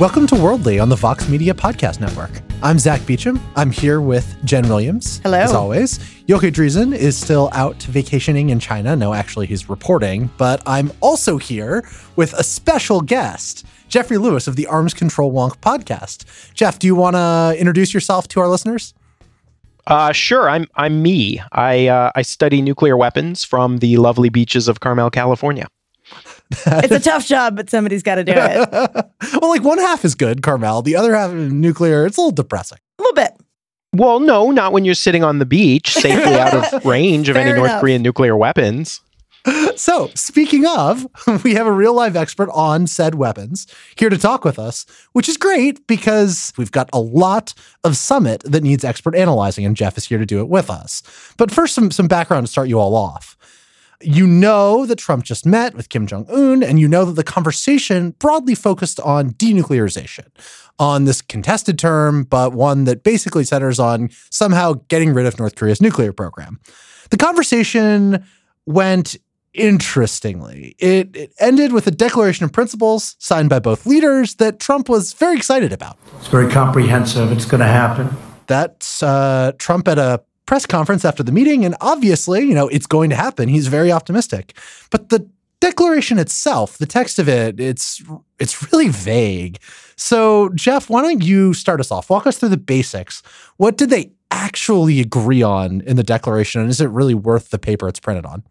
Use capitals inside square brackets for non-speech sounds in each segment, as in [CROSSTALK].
Welcome to Worldly on the Vox Media Podcast Network. I'm Zack Beauchamp. I'm here with Jenn Williams. Hello. As always. Yochi Dreazen is still out vacationing in China. No, actually, he's reporting. But I'm also here with a special guest, Jeffrey Lewis of the Arms Control Wonk podcast. Jeff, do you want to introduce yourself to our listeners? Uh, sure. I'm I'm me. I uh, I study nuclear weapons from the lovely beaches of Carmel, California. It's a tough job, but somebody's got to do it. [LAUGHS] well, like one half is good, Carmel. The other half nuclear. It's a little depressing. A little bit. Well, no, not when you're sitting on the beach, [LAUGHS] safely out of range of any Fair North enough. Korean nuclear weapons. So, speaking of, [LAUGHS] we have a real live expert on said weapons here to talk with us, which is great because we've got a lot of summit that needs expert analyzing, and Jeff is here to do it with us. But first, some, some background to start you all off. You know that Trump just met with Kim Jong un, and you know that the conversation broadly focused on denuclearization, on this contested term, but one that basically centers on somehow getting rid of North Korea's nuclear program. The conversation went interestingly. It, it ended with a declaration of principles signed by both leaders that Trump was very excited about. It's very comprehensive. It's going to happen. That's uh, Trump at a press conference after the meeting, and obviously, you know, it's going to happen. He's very optimistic. But the declaration itself, the text of it, it's it's really vague. So, Jeff, why don't you start us off? Walk us through the basics. What did they actually agree on in the declaration, and is it really worth the paper it's printed on?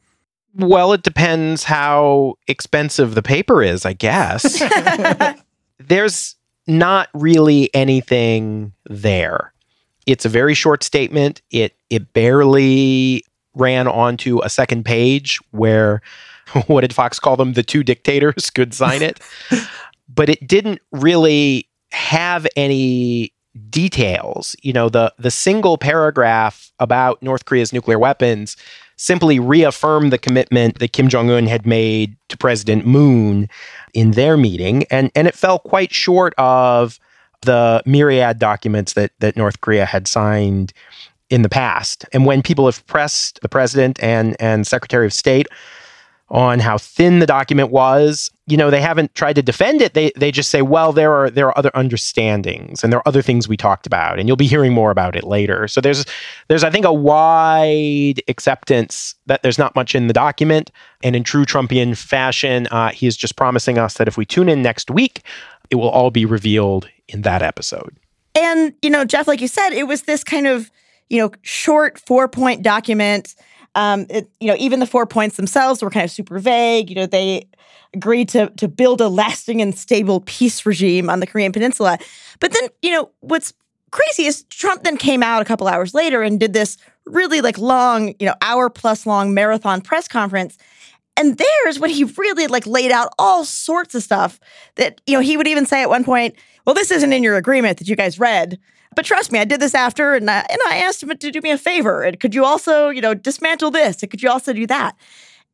Well, it depends how expensive the paper is, I guess. [LAUGHS] There's not really anything there. It's a very short statement. It it barely ran onto a second page where [LAUGHS] what did Fox call them? The two dictators could sign it. [LAUGHS] but it didn't really have any details. You know, the the single paragraph about North Korea's nuclear weapons simply reaffirmed the commitment that Kim Jong Un had made to President Moon in their meeting, and and it fell quite short of the myriad documents that that North Korea had signed in the past. And when people have pressed the president and and Secretary of State on how thin the document was, you know, they haven't tried to defend it. They they just say, well, there are there are other understandings and there are other things we talked about, and you'll be hearing more about it later. So there's there's I think a wide acceptance that there's not much in the document, and in true Trumpian fashion, uh, he is just promising us that if we tune in next week, it will all be revealed in that episode. And, you know, Jeff, like you said, it was this kind of, you know, short four point document. Um, it, you know, even the four points themselves were kind of super vague. You know, they agreed to to build a lasting and stable peace regime on the Korean Peninsula. But then, you know, what's crazy is Trump then came out a couple hours later and did this really like long, you know, hour plus long marathon press conference. And there's when he really like laid out all sorts of stuff that, you know, he would even say at one point, well, this isn't in your agreement that you guys read. But trust me, I did this after, and I, and I asked him to do me a favor. And could you also, you know, dismantle this? And could you also do that?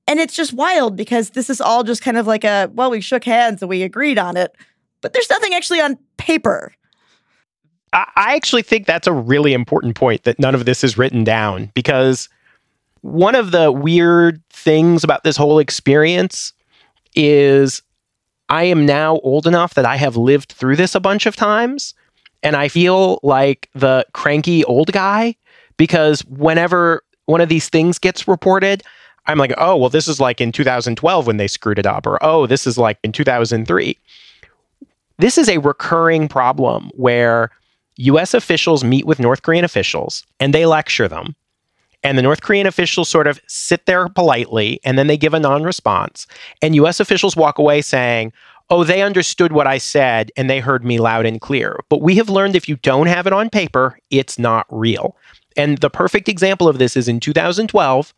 And it's just wild because this is all just kind of like a well, we shook hands and we agreed on it, but there's nothing actually on paper. I I actually think that's a really important point that none of this is written down because one of the weird things about this whole experience is I am now old enough that I have lived through this a bunch of times and I feel like the cranky old guy because whenever one of these things gets reported, I'm like, oh, well, this is like in 2012 when they screwed it up, or oh, this is like in 2003. This is a recurring problem where US officials meet with North Korean officials and they lecture them. And the North Korean officials sort of sit there politely and then they give a non response. And US officials walk away saying, oh, they understood what I said and they heard me loud and clear. But we have learned if you don't have it on paper, it's not real. And the perfect example of this is in 2012,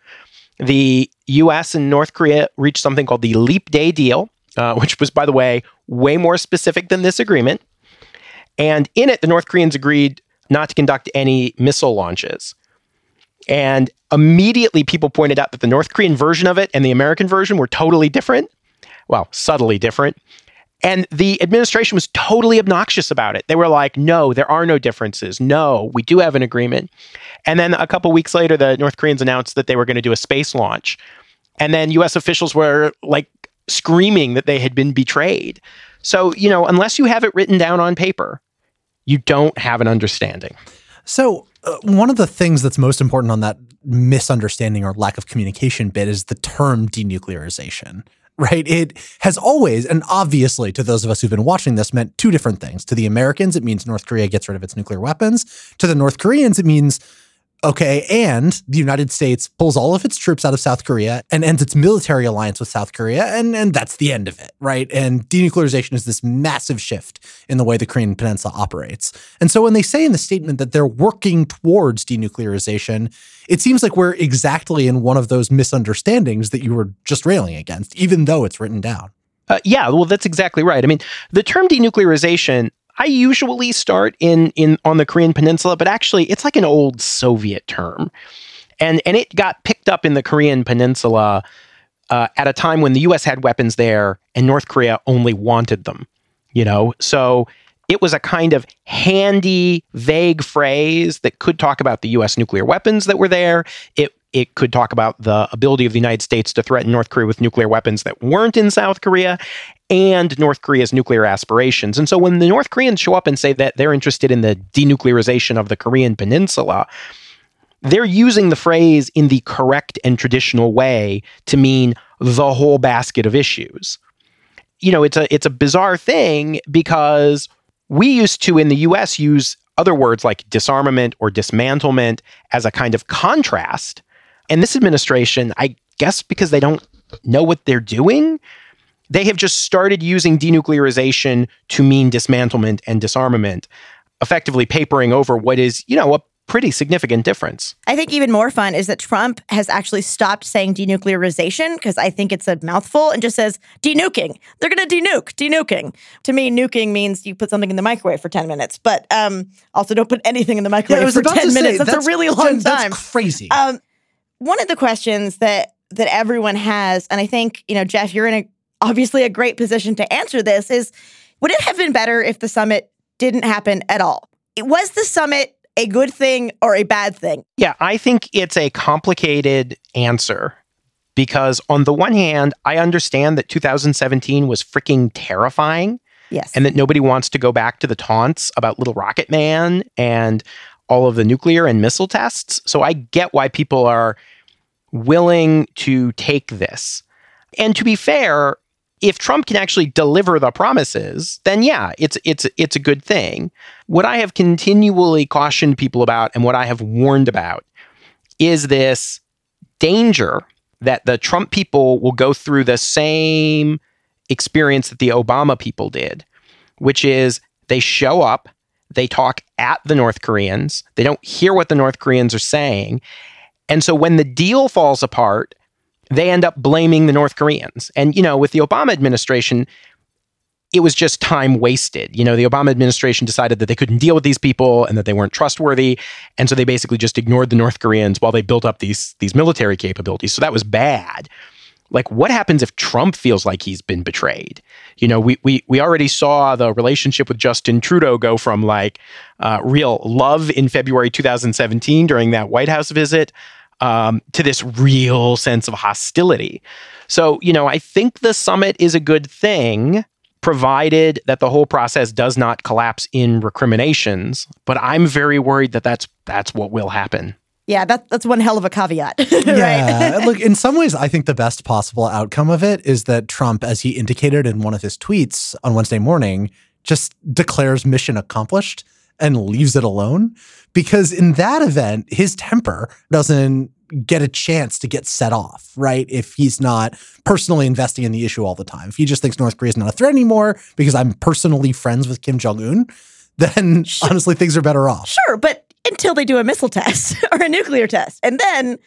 the US and North Korea reached something called the Leap Day Deal, uh, which was, by the way, way more specific than this agreement. And in it, the North Koreans agreed not to conduct any missile launches. And immediately people pointed out that the North Korean version of it and the American version were totally different. Well, subtly different. And the administration was totally obnoxious about it. They were like, no, there are no differences. No, we do have an agreement. And then a couple weeks later, the North Koreans announced that they were going to do a space launch. And then US officials were like screaming that they had been betrayed. So, you know, unless you have it written down on paper, you don't have an understanding. So, uh, one of the things that's most important on that misunderstanding or lack of communication bit is the term denuclearization, [LAUGHS] right? It has always, and obviously to those of us who've been watching this, meant two different things. To the Americans, it means North Korea gets rid of its nuclear weapons. To the North Koreans, it means Okay. And the United States pulls all of its troops out of South Korea and ends its military alliance with South Korea. And, and that's the end of it, right? And denuclearization is this massive shift in the way the Korean Peninsula operates. And so when they say in the statement that they're working towards denuclearization, it seems like we're exactly in one of those misunderstandings that you were just railing against, even though it's written down. Uh, yeah, well, that's exactly right. I mean, the term denuclearization I usually start in in on the Korean Peninsula, but actually it's like an old Soviet term, and and it got picked up in the Korean Peninsula uh, at a time when the U.S. had weapons there and North Korea only wanted them. You know, so it was a kind of handy, vague phrase that could talk about the U.S. nuclear weapons that were there. It it could talk about the ability of the United States to threaten North Korea with nuclear weapons that weren't in South Korea and North Korea's nuclear aspirations. And so when the North Koreans show up and say that they're interested in the denuclearization of the Korean peninsula, they're using the phrase in the correct and traditional way to mean the whole basket of issues. You know, it's a it's a bizarre thing because we used to in the US use other words like disarmament or dismantlement as a kind of contrast and this administration, I guess because they don't know what they're doing, they have just started using denuclearization to mean dismantlement and disarmament, effectively papering over what is, you know, a pretty significant difference. I think even more fun is that Trump has actually stopped saying denuclearization because I think it's a mouthful and just says denuking. They're going to denuke, denuking. To me, nuking means you put something in the microwave for 10 minutes, but um, also don't put anything in the microwave yeah, for 10 minutes. Say, that's, that's, a really long time. That's crazy. Um, one of the questions that that everyone has, and I think you know, Jeff, you're in a obviously a great position to answer this. Is would it have been better if the summit didn't happen at all? Was the summit a good thing or a bad thing? Yeah, I think it's a complicated answer because on the one hand, I understand that 2017 was freaking terrifying. Yes. And that nobody wants to go back to the taunts about Little Rocket Man and all of the nuclear and missile tests. So I get why people are willing to take this. And to be fair, if Trump can actually deliver the promises, then yeah, it's it's it's a good thing. What I have continually cautioned people about and what I have warned about is this danger that the Trump people will go through the same experience that the Obama people did, which is they show up, they talk at the North Koreans, they don't hear what the North Koreans are saying, and so when the deal falls apart, they end up blaming the North Koreans. And, you know, with the Obama administration, it was just time wasted. You know, the Obama administration decided that they couldn't deal with these people and that they weren't trustworthy. And so they basically just ignored the North Koreans while they built up these, these military capabilities. So that was bad. Like, what happens if Trump feels like he's been betrayed? You know, we we we already saw the relationship with Justin Trudeau go from like uh, real love in February 2017 during that White House visit um, to this real sense of hostility. So, you know, I think the summit is a good thing, provided that the whole process does not collapse in recriminations. But I'm very worried that that's that's what will happen. Yeah, that, that's one hell of a caveat. [LAUGHS] yeah. Look, in some ways, I think the best possible outcome of it is that Trump, as he indicated in one of his tweets on Wednesday morning, just declares mission accomplished and leaves it alone. Because in that event, his temper doesn't get a chance to get set off, right? If he's not personally investing in the issue all the time. If he just thinks North Korea is not a threat anymore because I'm personally friends with Kim Jong un, then sure. honestly, things are better off. Sure, but until they do a missile test [LAUGHS] or a nuclear test. And then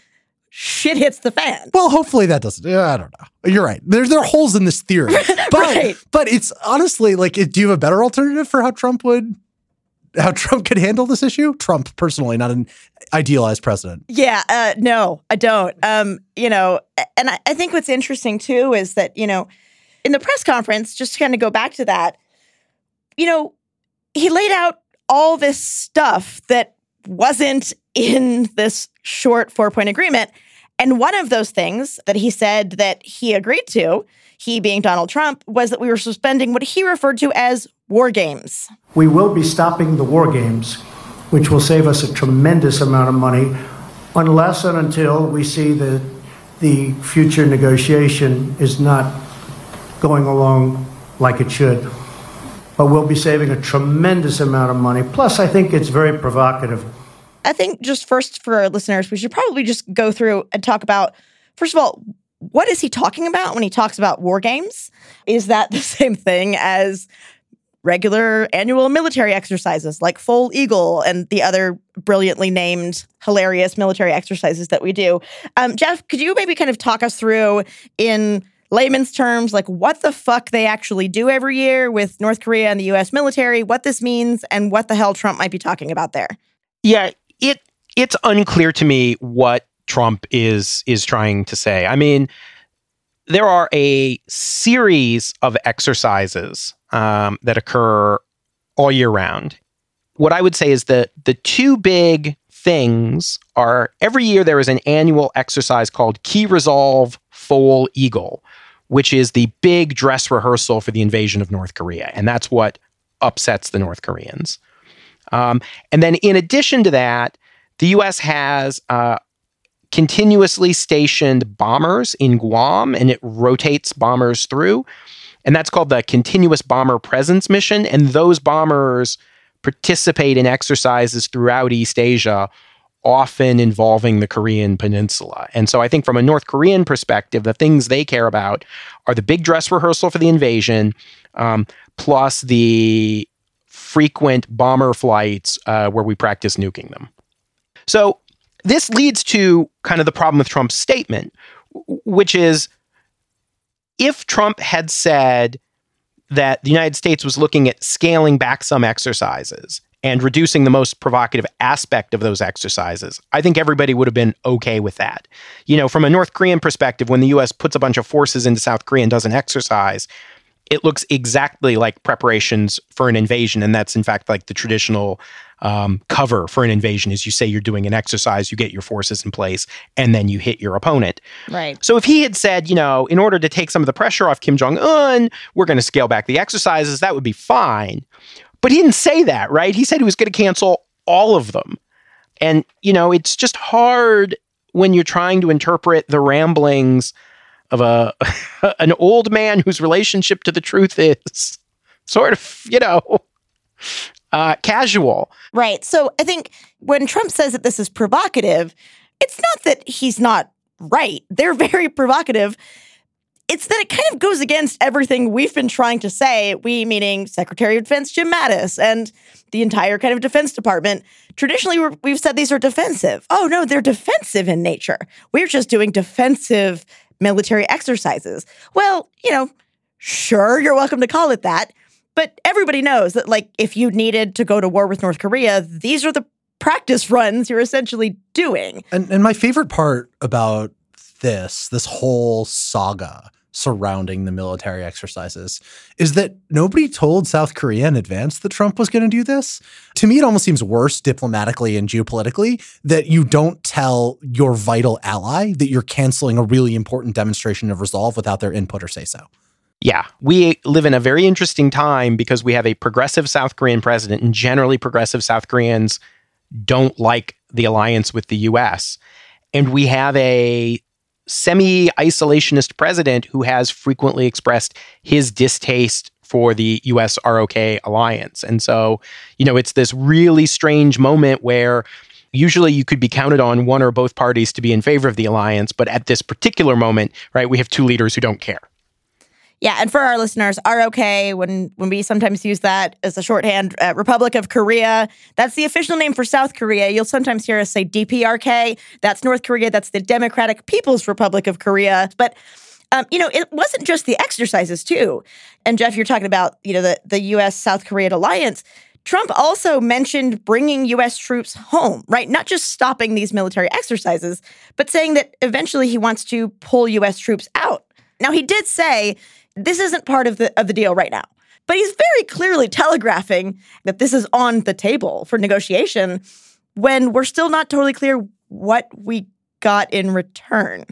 shit hits the fan. Well, hopefully that doesn't. I don't know. You're right. There's there are holes in this theory, [LAUGHS] but right. but it's honestly like, do you have a better alternative for how Trump would how Trump could handle this issue? Trump personally, not an idealized president. Yeah, uh, no, I don't. Um, you know, and I, I think what's interesting too is that you know, in the press conference, just to kind of go back to that, you know, he laid out all this stuff that wasn't in this short four point agreement. And one of those things that he said that he agreed to, he being Donald Trump, was that we were suspending what he referred to as war games. We will be stopping the war games, which will save us a tremendous amount of money, unless and until we see that the future negotiation is not going along like it should. But we'll be saving a tremendous amount of money. Plus, I think it's very provocative. I think just first for our listeners, we should probably just go through and talk about, first of all, what is he talking about when he talks about war games? Is that [LAUGHS] the same thing as regular annual military exercises like Foal Eagle and the other brilliantly named, hilarious military exercises that we do? Um, Jeff, could you maybe kind of talk us through in layman's terms, like what the fuck they actually do every year with North Korea and the US military, what this means, and what the hell Trump might be talking about there? Yeah, it it's unclear to me what Trump is is trying to say. I mean, there are a series of exercises um, that occur all year round. What I would say is that the two big things are every year there is an annual exercise called Key Resolve Foal Eagle, which is the big dress rehearsal for the invasion of North Korea. And that's what upsets the North Koreans. Um, and then, in addition to that, the US has uh, continuously stationed bombers in Guam and it rotates bombers through. And that's called the Continuous Bomber Presence Mission. And those bombers participate in exercises throughout East Asia, often involving the Korean Peninsula. And so I think from a North Korean perspective, the things they care about are the big dress rehearsal for the invasion, um, plus the frequent bomber flights uh, where we practice nuking them. So this leads to kind of the problem with Trump's statement, which is if Trump had said that the United States was looking at scaling back some exercises and reducing the most provocative aspect of those exercises, I think everybody would have been okay with that. You know, from a North Korean perspective, when the US puts a bunch of forces into South Korea and does an exercise, it looks exactly like preparations for an invasion. And that's, in fact, like the traditional um, cover for an invasion is you say you're doing an exercise, you get your forces in place, and then you hit your opponent. Right. So if he had said, you know, in order to take some of the pressure off Kim Jong un, we're going to scale back the exercises, that would be fine. But he didn't say that, right? He said he was going to cancel all of them. And, you know, it's just hard when you're trying to interpret the ramblings of a [LAUGHS] an old man whose relationship to the truth is [LAUGHS] sort of, you know, uh, casual. Right. So I think when Trump says that this is provocative, it's not that he's not right. They're [LAUGHS] very provocative. It's that it kind of goes against everything we've been trying to say, we meaning Secretary of Defense Jim Mattis and the entire kind of Defense Department. Traditionally, we have said these are defensive. Oh, no, they're defensive in nature. We're just doing defensive military exercises. Well, you know, sure, you're welcome to call it that. But everybody knows that, like, if you needed to go to war with North Korea, these are the practice runs you're essentially doing. And, and my favorite part about this, this whole saga surrounding the military exercises, is that nobody told South Korea in advance that Trump was going to do this. To me, it almost seems worse diplomatically and geopolitically that you don't tell your vital ally that you're canceling a really important demonstration of resolve without their input or say so. Yeah, we live in a very interesting time because we have a progressive South Korean president, and generally, progressive South Koreans don't like the alliance with the US. And we have a semi isolationist president who has frequently expressed his distaste for the US ROK alliance. And so, you know, it's this really strange moment where usually you could be counted on one or both parties to be in favor of the alliance. But at this particular moment, right, we have two leaders who don't care. Yeah, and for our listeners, ROK, when when we sometimes use that as a shorthand, uh, Republic of Korea, that's the official name for South Korea. You'll sometimes hear us say DPRK. That's North Korea. That's the Democratic People's Republic of Korea. But um, you know, it wasn't just the exercises too. And Jeff, you're talking about you know the the U.S. South Korean alliance. Trump also mentioned bringing U.S. troops home, right? Not just stopping these military exercises, but saying that eventually he wants to pull U.S. troops out. Now, he did say this isn't part of the of the deal right now. But he's very clearly telegraphing that this is on the table for negotiation when we're still not totally clear what we got in return.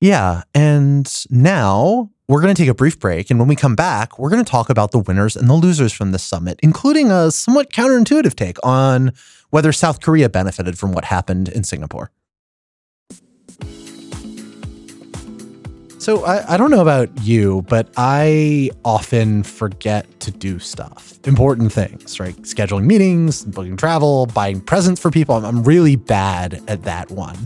Yeah. And now we're going to take a brief break. And when we come back, we're going to talk about the winners and the losers from this summit, including a somewhat counterintuitive take on whether South Korea benefited from what happened in Singapore. So I, I don't know about you, but I often forget to do stuff, important things, right? Scheduling meetings, booking travel, buying presents for people. I'm, I'm really bad at that one.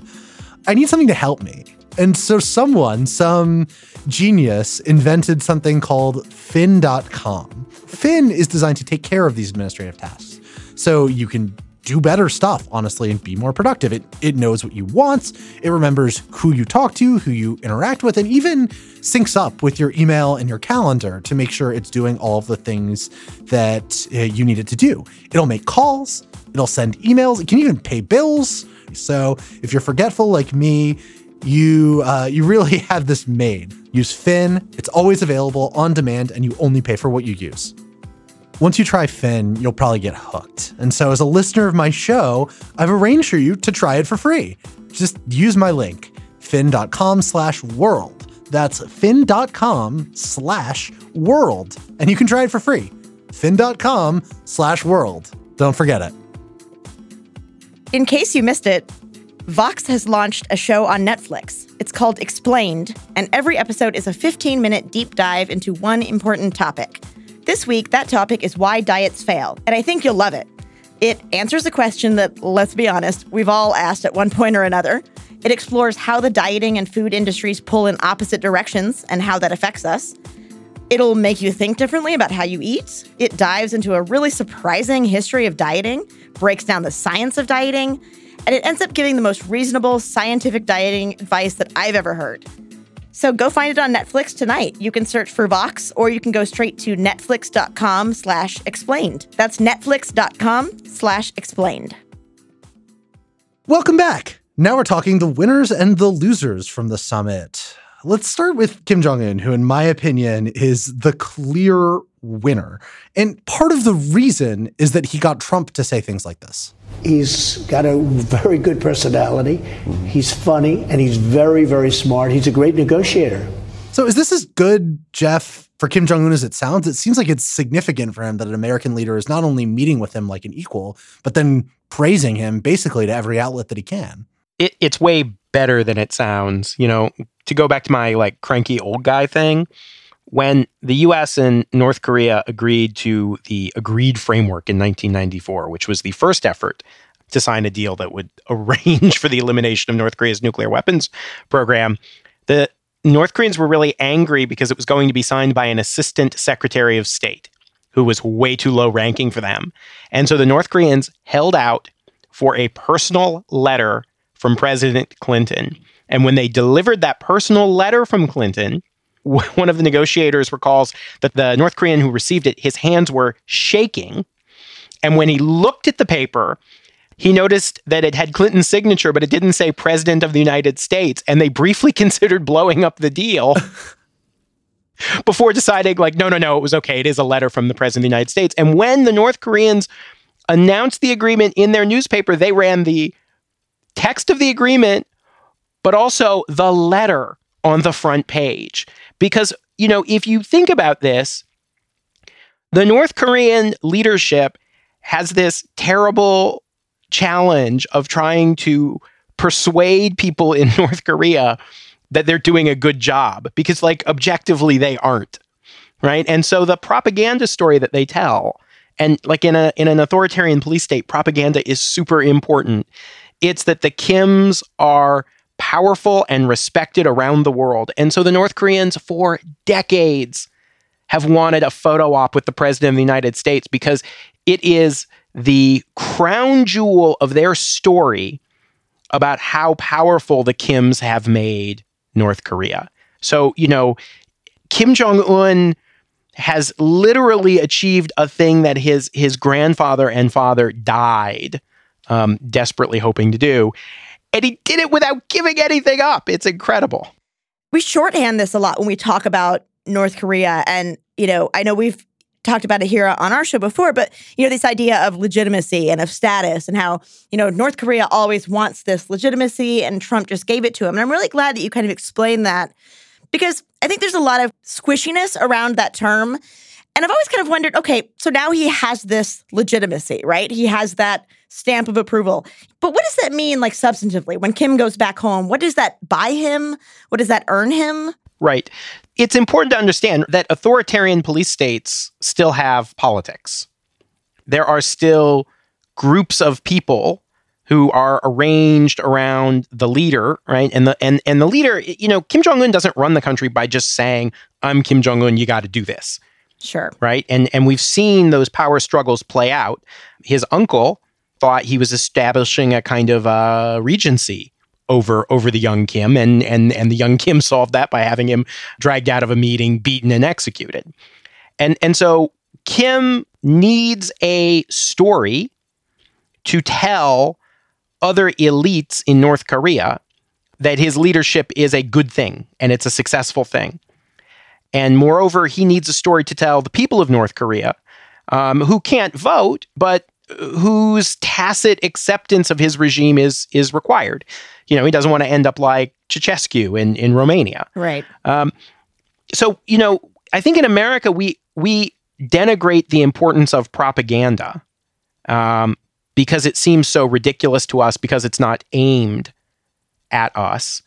I need something to help me. And so someone, some genius, invented something called Fin.com. Fin is designed to take care of these administrative tasks. So you can do better stuff, honestly, and be more productive. It it knows what you want. It remembers who you talk to, who you interact with, and even syncs up with your email and your calendar to make sure it's doing all of the things that uh, you need it to do. It'll make calls, it'll send emails, it can even pay bills. So if you're forgetful like me, you uh, you really [LAUGHS] have this made. Use Fin. It's always available on demand, and you only pay for what you use. Once you try Fin, you'll probably get hooked. And so, as a listener of my show, I've arranged for you to try it for free. Just use my link, fin.com slash world. That's fin.com slash world. And you can try it for free. fin.com slash world. Don't forget it. In case you missed it, Vox has launched a show on Netflix. It's called Explained, and every episode is a 15 minute deep dive into one important topic. This week, that topic is why diets fail, and I think you'll love it. It answers a question that, let's be honest, we've all asked at one point or another. It explores how the dieting and food industries pull in opposite directions and how that affects us. It'll make you think differently about how you eat. It dives into a really surprising history of dieting, breaks down the science of dieting, and it ends up giving the most reasonable scientific dieting advice that I've ever heard. So go find it on Netflix tonight. You can search for Vox or you can go straight to netflix.com slash explained. That's netflix.com slash explained. Welcome back. Now we're talking the winners and the losers from the summit. Let's start with Kim Jong un, who, in my opinion, is the clear winner. And part of the reason is that he got Trump to say things like this. He's got a very good personality. Mm-hmm. He's funny and he's very, very smart. He's a great negotiator. So, is this as good, Jeff, for Kim Jong un as it sounds? It seems like it's significant for him that an American leader is not only meeting with him like an equal, but then praising him basically to every outlet that he can. It, it's way better than it sounds. You know, to go back to my like cranky old guy thing, when the US and North Korea agreed to the Agreed Framework in 1994, which was the first effort to sign a deal that would [LAUGHS] arrange for the elimination of North Korea's nuclear weapons program, the North Koreans were really angry because it was going to be signed by an assistant secretary of state who was way too low ranking for them. And so the North Koreans held out for a personal letter from President Clinton. And when they delivered that personal letter from Clinton, [LAUGHS] one of the negotiators recalls that the North Korean who received it, his hands were shaking. And when he looked at the paper, he noticed that it had Clinton's signature, but it didn't say President of the United States. And they briefly [LAUGHS] considered blowing up the deal [LAUGHS] before deciding, like, no, no, no, it was okay. It is a letter from the President of the United States. And when the North Koreans announced the agreement in their newspaper, they ran the text of the agreement, but also the letter on the front page. Because, you know, if you think about this, the North Korean leadership has this terrible challenge of trying to persuade people in [LAUGHS] North Korea that they're doing a good job because, like, objectively, they aren't. Right. And so the propaganda story that they tell, and like in a in an authoritarian police state, propaganda is super important. It's that the Kims are powerful and respected around the world. And so the North Koreans, for decades, have wanted a photo op with the President of the United States because it is the crown jewel of their story about how powerful the Kims have made North Korea. So, you know, Kim Jong un has literally achieved a thing that his his grandfather and father died um, desperately hoping to do and he did it without giving anything up. It's incredible. We shorthand this a lot when we talk about North Korea. And, you know, I know we've talked about it here on our show before, but you know, this idea of legitimacy and of status and how, you know, North Korea always wants this legitimacy and Trump just gave it to him. And I'm really glad that you kind of explained that because I think there's a lot of squishiness around that term. And I've always kind of wondered okay, so now he has this legitimacy, right? He has that stamp of approval. But what does that mean, like substantively, when Kim goes back home? What does that buy him? What does that earn him? Right. It's important to understand that authoritarian police states still have politics. There are still groups of people who are arranged around the leader, right? And the and and the leader, you know, Kim Jong Un doesn't run the country by just saying, "I'm Kim Jong Un, you got to do this." Sure. Right? And and we've seen those power struggles play out. His uncle thought he was establishing a kind of uh, regency over over the young Kim and and and the young Kim [LAUGHS] solved that by having him dragged out of a meeting, beaten and executed. And and so Kim needs a story to tell other elites in North Korea that his leadership is a good thing and it's a successful thing. And moreover, he needs a story to tell the people of North Korea um, who can't vote, but whose tacit acceptance of his regime is is required. You know, he doesn't want to end up like Ceausescu in in Romania. Right. Um, so you know, I think in America we we denigrate the importance of propaganda um, because it seems so ridiculous to us because it's not aimed at us.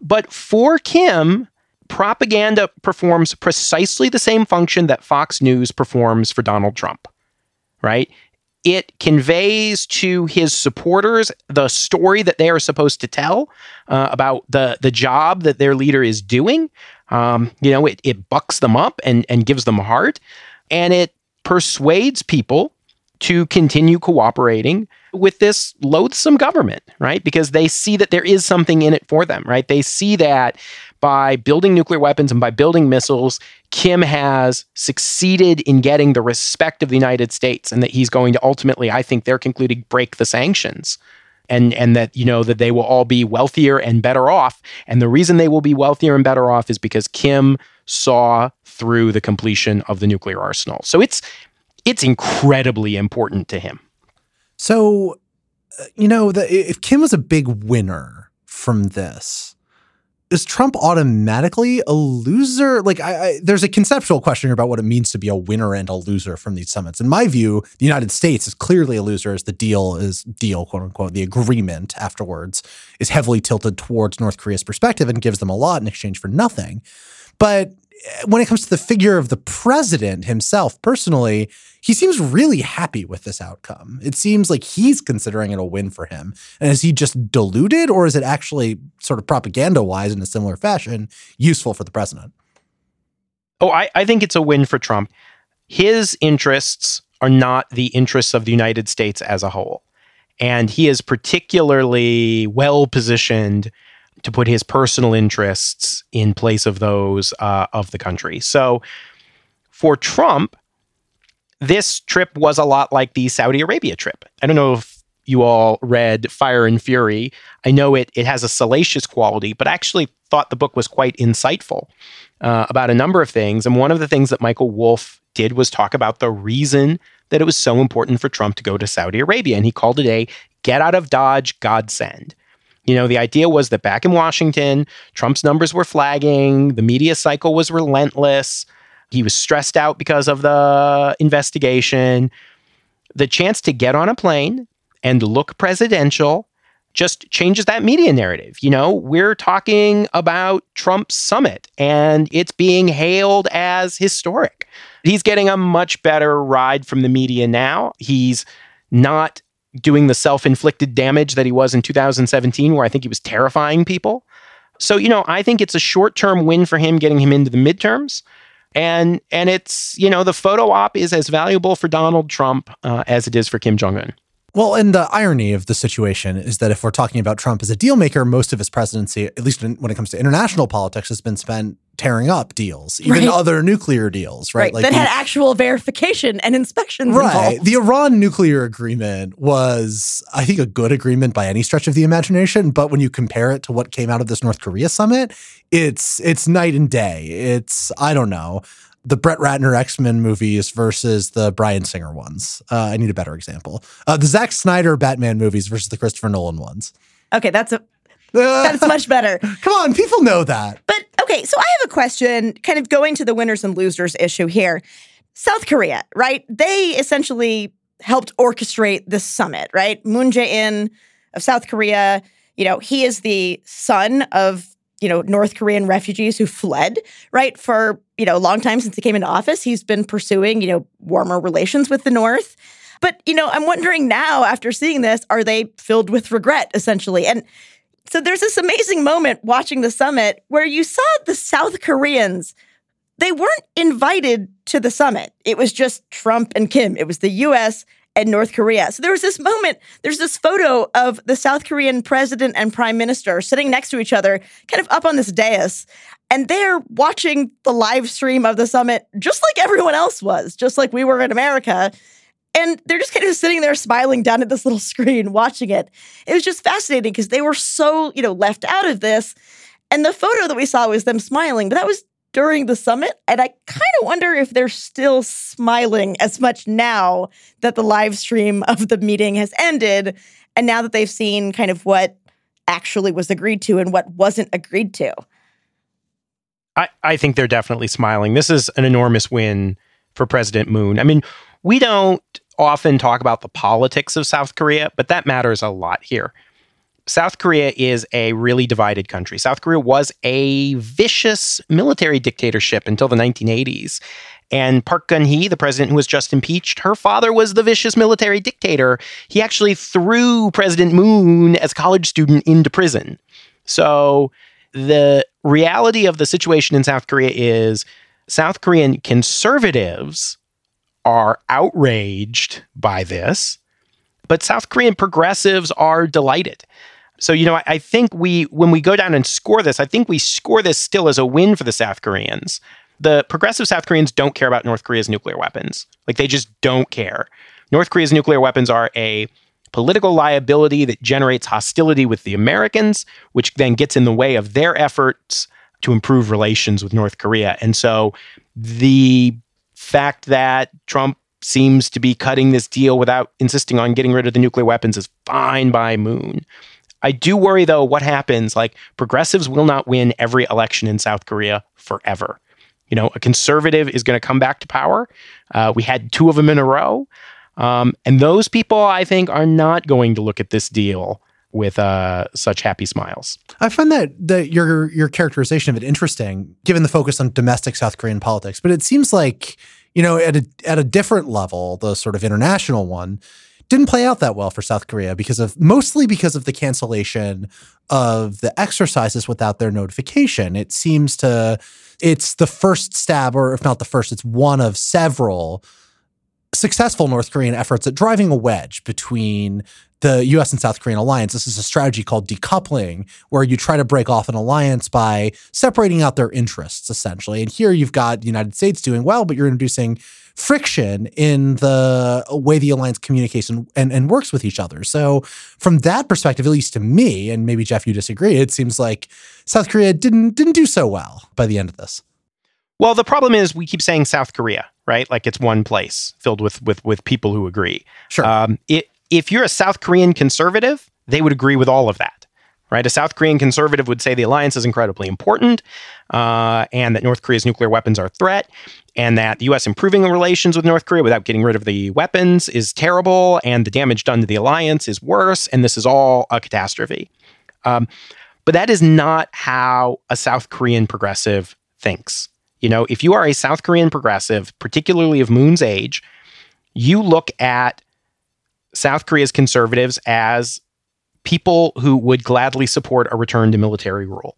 But for Kim, propaganda performs precisely the same function that Fox News performs for Donald Trump, right? It conveys to his supporters the story that they are supposed to tell uh, about the the job that their leader is doing. Um, you know, it, it bucks them up and, and gives them heart, and it persuades people to continue cooperating with this loathsome government, right? Because they see that there is something in it for them, right? They see that by building nuclear weapons and by building missiles, Kim has succeeded in getting the respect of the United States and that he's going to ultimately, I think they're concluding, break the sanctions. And, and that you know that they will all be wealthier and better off. And the reason they will be wealthier and better off is because Kim saw through the completion of the nuclear arsenal. So it's it's incredibly important to him. So uh, you know the, if Kim was a big winner from this is Trump automatically a loser? Like, I, I, there's a conceptual question here about what it means to be a winner and a loser from these summits. In my view, the United States is clearly a loser as the deal is deal, quote unquote, the agreement afterwards is heavily tilted towards North Korea's perspective and gives them a lot in exchange for nothing. But when it comes to the figure of the president himself personally, he seems really happy with this outcome. It seems like he's considering it a win for him. And is he just deluded or is it actually sort of propaganda wise in a similar fashion useful for the president? Oh, I, I think it's a win for Trump. His interests are not the interests of the United States as a whole. And he is particularly well positioned to put his personal interests in place of those uh, of the country. So for Trump, this trip was a lot like the Saudi Arabia trip. I don't know if you all read Fire and Fury. I know it it has a salacious quality, but I actually thought the book was quite insightful uh, about a number of things. And one of the things that Michael Wolff did was talk about the reason that it was so important for Trump to go to Saudi Arabia, and he called it a get out of Dodge godsend. You know, the idea was that back in Washington, Trump's numbers were flagging, the media cycle was relentless, he was stressed out because of the investigation. The chance to get on a plane and look presidential just changes that media narrative. You know, we're talking about Trump's summit and it's being hailed as historic. He's getting a much better ride from the media now. He's not doing the self inflicted damage that he was in 2017, where I think he was terrifying people. So, you know, I think it's a short term win for him getting him into the midterms. And and it's you know the photo op is as valuable for Donald Trump uh, as it is for Kim Jong Un. Well, and the irony of the situation is that if we're talking about Trump as a deal maker, most of his presidency, at least when it comes to international politics, has been spent tearing up deals, even Right. other nuclear deals, right? Right. that the- had actual verification and inspections Right. involved. The Iran nuclear agreement was, I think, a good agreement by any stretch of the imagination. But when you compare it to what came out of this North Korea summit, it's it's night and day. It's I don't know the Brett Ratner X Men movies versus the Bryan Singer ones. Uh, I need a better example. Uh, the Zack Snyder Batman movies versus the Christopher Nolan ones. okay, that's a [LAUGHS] that's much better. come on, people know that. But okay, so I have a question, kind of going to the winners and losers issue here. South Korea, right? They essentially helped orchestrate this summit, right? Moon Jae-in of South Korea, you know, he is the son of, you know, North Korean refugees who fled, right? For, you know, a long time since he came into office, he's been pursuing, you know, warmer relations with the North. But, you know, I'm wondering now after seeing this, are they filled with regret essentially? And so there's this amazing moment watching the summit where you saw the South Koreans. They weren't invited to the summit. It was just Trump and Kim. It was the US and North Korea. So there was this moment, there's this photo of the South Korean president and prime minister sitting next to each other, kind of up on this dais. And they're watching the live stream of the summit just like everyone else was, just like we were in America. And they're just kind of sitting there smiling down at this little screen watching it. It was just fascinating because they were so, you know, left out of this. And the photo that we saw was them smiling, but that was during the summit. And I kind of wonder if they're still smiling as much now that the live stream of the meeting has ended. And now that they've seen kind of what actually was agreed to and what wasn't agreed to. I, I think they're definitely smiling. This is an enormous win for President Moon. I mean, we don't often talk about the politics of South Korea, but that matters a lot here. South Korea is a really divided country. South Korea was a vicious military dictatorship until the 1980s. And Park Geun hye, the president who was just impeached, her father was the vicious military dictator. He actually threw President Moon as a college student into prison. So the reality of the situation in South Korea is South Korean conservatives are outraged by this, but South Korean progressives are delighted. So, you know, I, I think we, when we go down and score this, I think we score this still as a win for the South Koreans. The progressive South Koreans don't care about North Korea's nuclear weapons. Like, they just don't care. North Korea's nuclear weapons are a political liability that generates hostility with the Americans, which then gets in the way of their efforts to improve relations with North Korea. And so the fact that Trump seems to be cutting this deal without insisting on getting rid of the nuclear weapons is fine by Moon. I do worry, though, what happens. Like, progressives will not win every election in South Korea forever. You know, a conservative is going to come back to power. Uh, we had two of them in a row. Um, and those people, I think, are not going to look at this deal with uh, such happy smiles. I find that that your your characterization of it interesting, given the focus on domestic South Korean politics. But it seems like you know at a at a different level, the sort of international one didn't play out that well for South Korea because of mostly because of the cancellation of the exercises without their notification. It seems to it's the first stab, or if not the first, it's one of several successful North Korean efforts at driving a wedge between the US and South Korean alliance. This is a strategy called decoupling, where you try to break off an alliance by separating out their interests, essentially. And here you've got the United States doing well, but you're introducing friction in the way the alliance communicates and, and, and works with each other. So, from that perspective, at least to me, and maybe Jeff, you disagree, it seems like South Korea didn't didn't do so well by the end of this. Well, the problem is we keep saying South Korea, right? Like it's one place filled with with with people who agree. Sure. Um, it, if you're a South Korean conservative, they would agree with all of that, right? A South Korean conservative would say the alliance is incredibly important, uh, and that North Korea's nuclear weapons are a threat, and that the U.S. improving relations with North Korea without getting rid of the weapons is terrible, and the damage done to the alliance is worse, and this is all a catastrophe. Um, but that is not how a South Korean progressive thinks. You know, if you are a South Korean progressive, particularly of Moon's age, you look at South Korea's conservatives as people who would gladly support a return to military rule.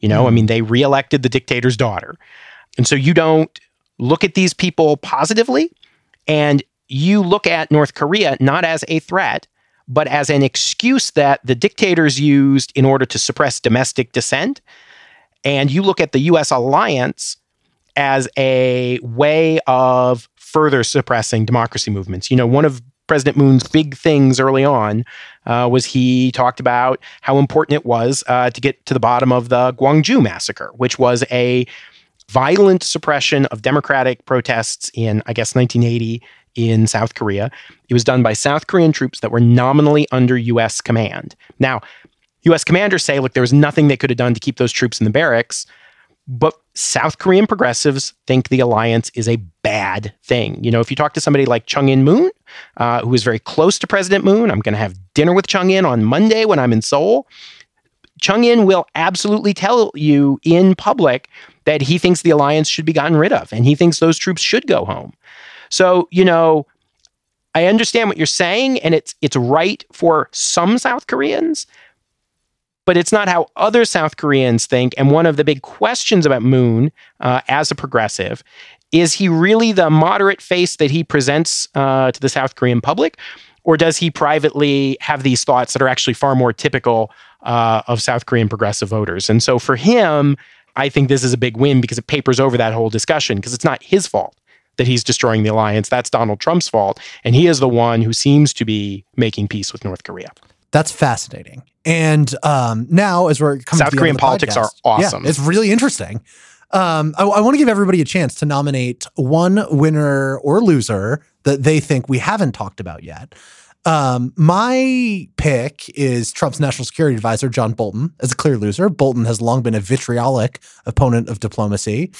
You know, I mm-hmm. mean, they reelected the dictator's daughter. And so you don't look at these people positively and you look at North Korea not as a threat, but as an excuse that the dictators used in order to suppress domestic dissent. and you look at the US alliance as a way of further suppressing democracy movements. You know, one of President Moon's big things early on uh, was he talked about how important it was uh, to get to the bottom of the Gwangju massacre, which was a violent suppression of democratic protests in, I guess, 1980 in South Korea. It was done by South Korean troops that were nominally under U.S. command. Now, U.S. commanders say, look, there was nothing they could have done to keep those troops in the barracks. But South Korean progressives think the alliance is a bad thing. You know, if you talk to somebody like Chung In Moon, uh, who is very close to President Moon, I'm going to have dinner with Chung In on Monday when I'm in Seoul. Chung In will absolutely tell you in public that he thinks the alliance should be gotten rid of and he thinks those troops should go home. So, you know, I understand what you're saying and it's it's right for some South Koreans, but it's not how other South Koreans think. And one of the big questions about Moon uh, as a progressive is he really the moderate face that he presents uh, to the South Korean public? Or does he privately have these thoughts that are actually far more typical uh, of South Korean progressive voters? And so for him, I think this is a big win because it papers over that whole discussion because it's not his fault that he's destroying the alliance. That's Donald Trump's fault. And he is the one who seems to be making peace with North Korea. That's fascinating. And um, now, as we're coming South to the Korean end of the politics podcast- are awesome. Yeah, it's really interesting. Um, I, I want to give everybody a chance to nominate one winner or loser that they think we haven't talked about yet. Um, my pick is Trump's national security advisor, John Bolton, as a clear loser. Bolton has long been a vitriolic opponent of diplomacy.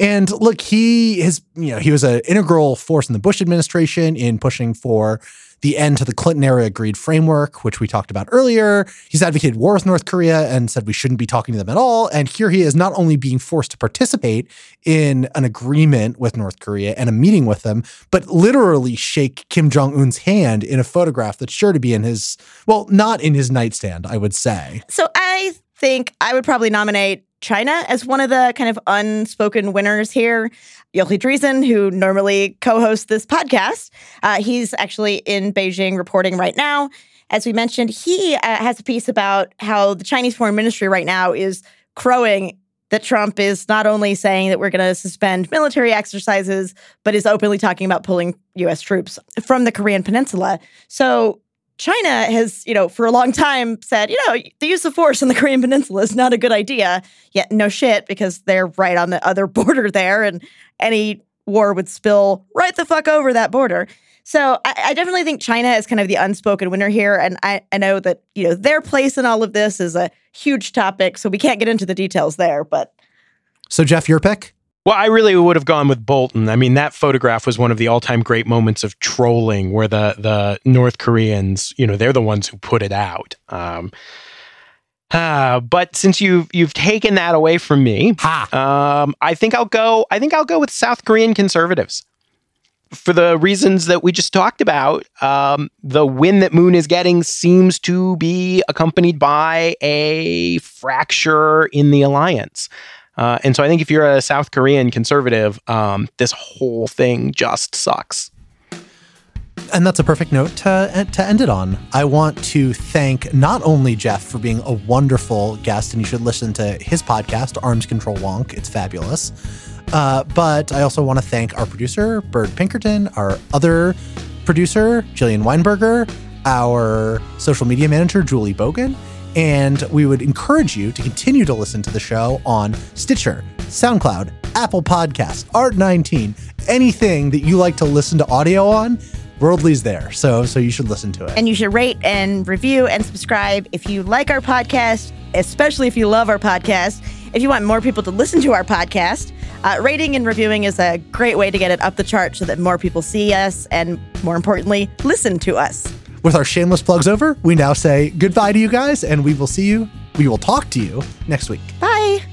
And look, he has, you know, he was an integral force in the Bush administration in pushing for the end to the Clinton era agreed framework, which we talked about earlier. He's advocated war with North Korea and said we shouldn't be talking to them at all. And here he is not only being forced to participate in an agreement with North Korea and a meeting with them, but literally shake Kim Jong un's hand in a photograph that's sure to be in his, well, not in his nightstand, I would say. So I think I would probably nominate China as one of the kind of unspoken winners here. Yochi Dreazen, who normally co-hosts this podcast, uh, he's actually in Beijing reporting right now. As we mentioned, he uh, has a piece about how the Chinese foreign ministry right now is crowing that Trump is not only saying that we're going to suspend military exercises, but is openly talking about pulling U.S. troops from the Korean Peninsula. So China has, you know, for a long time said, you know, the use of force in the Korean Peninsula is not a good idea. Yet, no shit, because they're right on the other [LAUGHS] border there, and any war would spill right the fuck over that border. So I, I definitely think China is kind of the unspoken winner here, and I, I know that you know their place in all of this is a huge topic, so we can't get into the details there. But So, Jeff, your pick? Well, I really would have gone with Bolton. I mean, that photograph was one of the all-time great moments of trolling, where the the North Koreans, you know, they're the ones who put it out. Um, uh, but since you've you've taken that away from me, um, I think I'll go. I think I'll go with South Korean conservatives for the reasons that we just talked about. Um, the win that Moon is getting seems to be accompanied by a fracture in the alliance. Uh, and so I think if you're a South Korean conservative, um, this whole thing just sucks. And that's a perfect note to, to end it on. I want to thank not only Jeff for being a wonderful guest, and you should listen to his podcast, Arms Control Wonk. It's fabulous. Uh, but I also want to thank our producer, Bird Pinkerton, our other producer, Jillian Weinberger, our social media manager, Julie Bogan. And we would encourage you to continue to listen to the show on Stitcher, SoundCloud, Apple Podcasts, Art19, anything that you like to listen to audio on. Worldly's there, so so you should listen to it. and you should rate and review and subscribe if you like our podcast, especially if you love our podcast. If you want more people to listen to our podcast, uh, rating and reviewing is a great way to get it up the chart so that more people see us and, more importantly, listen to us. With our shameless plugs over, we now say goodbye to you guys, and we will see you. We will talk to you next week. Bye.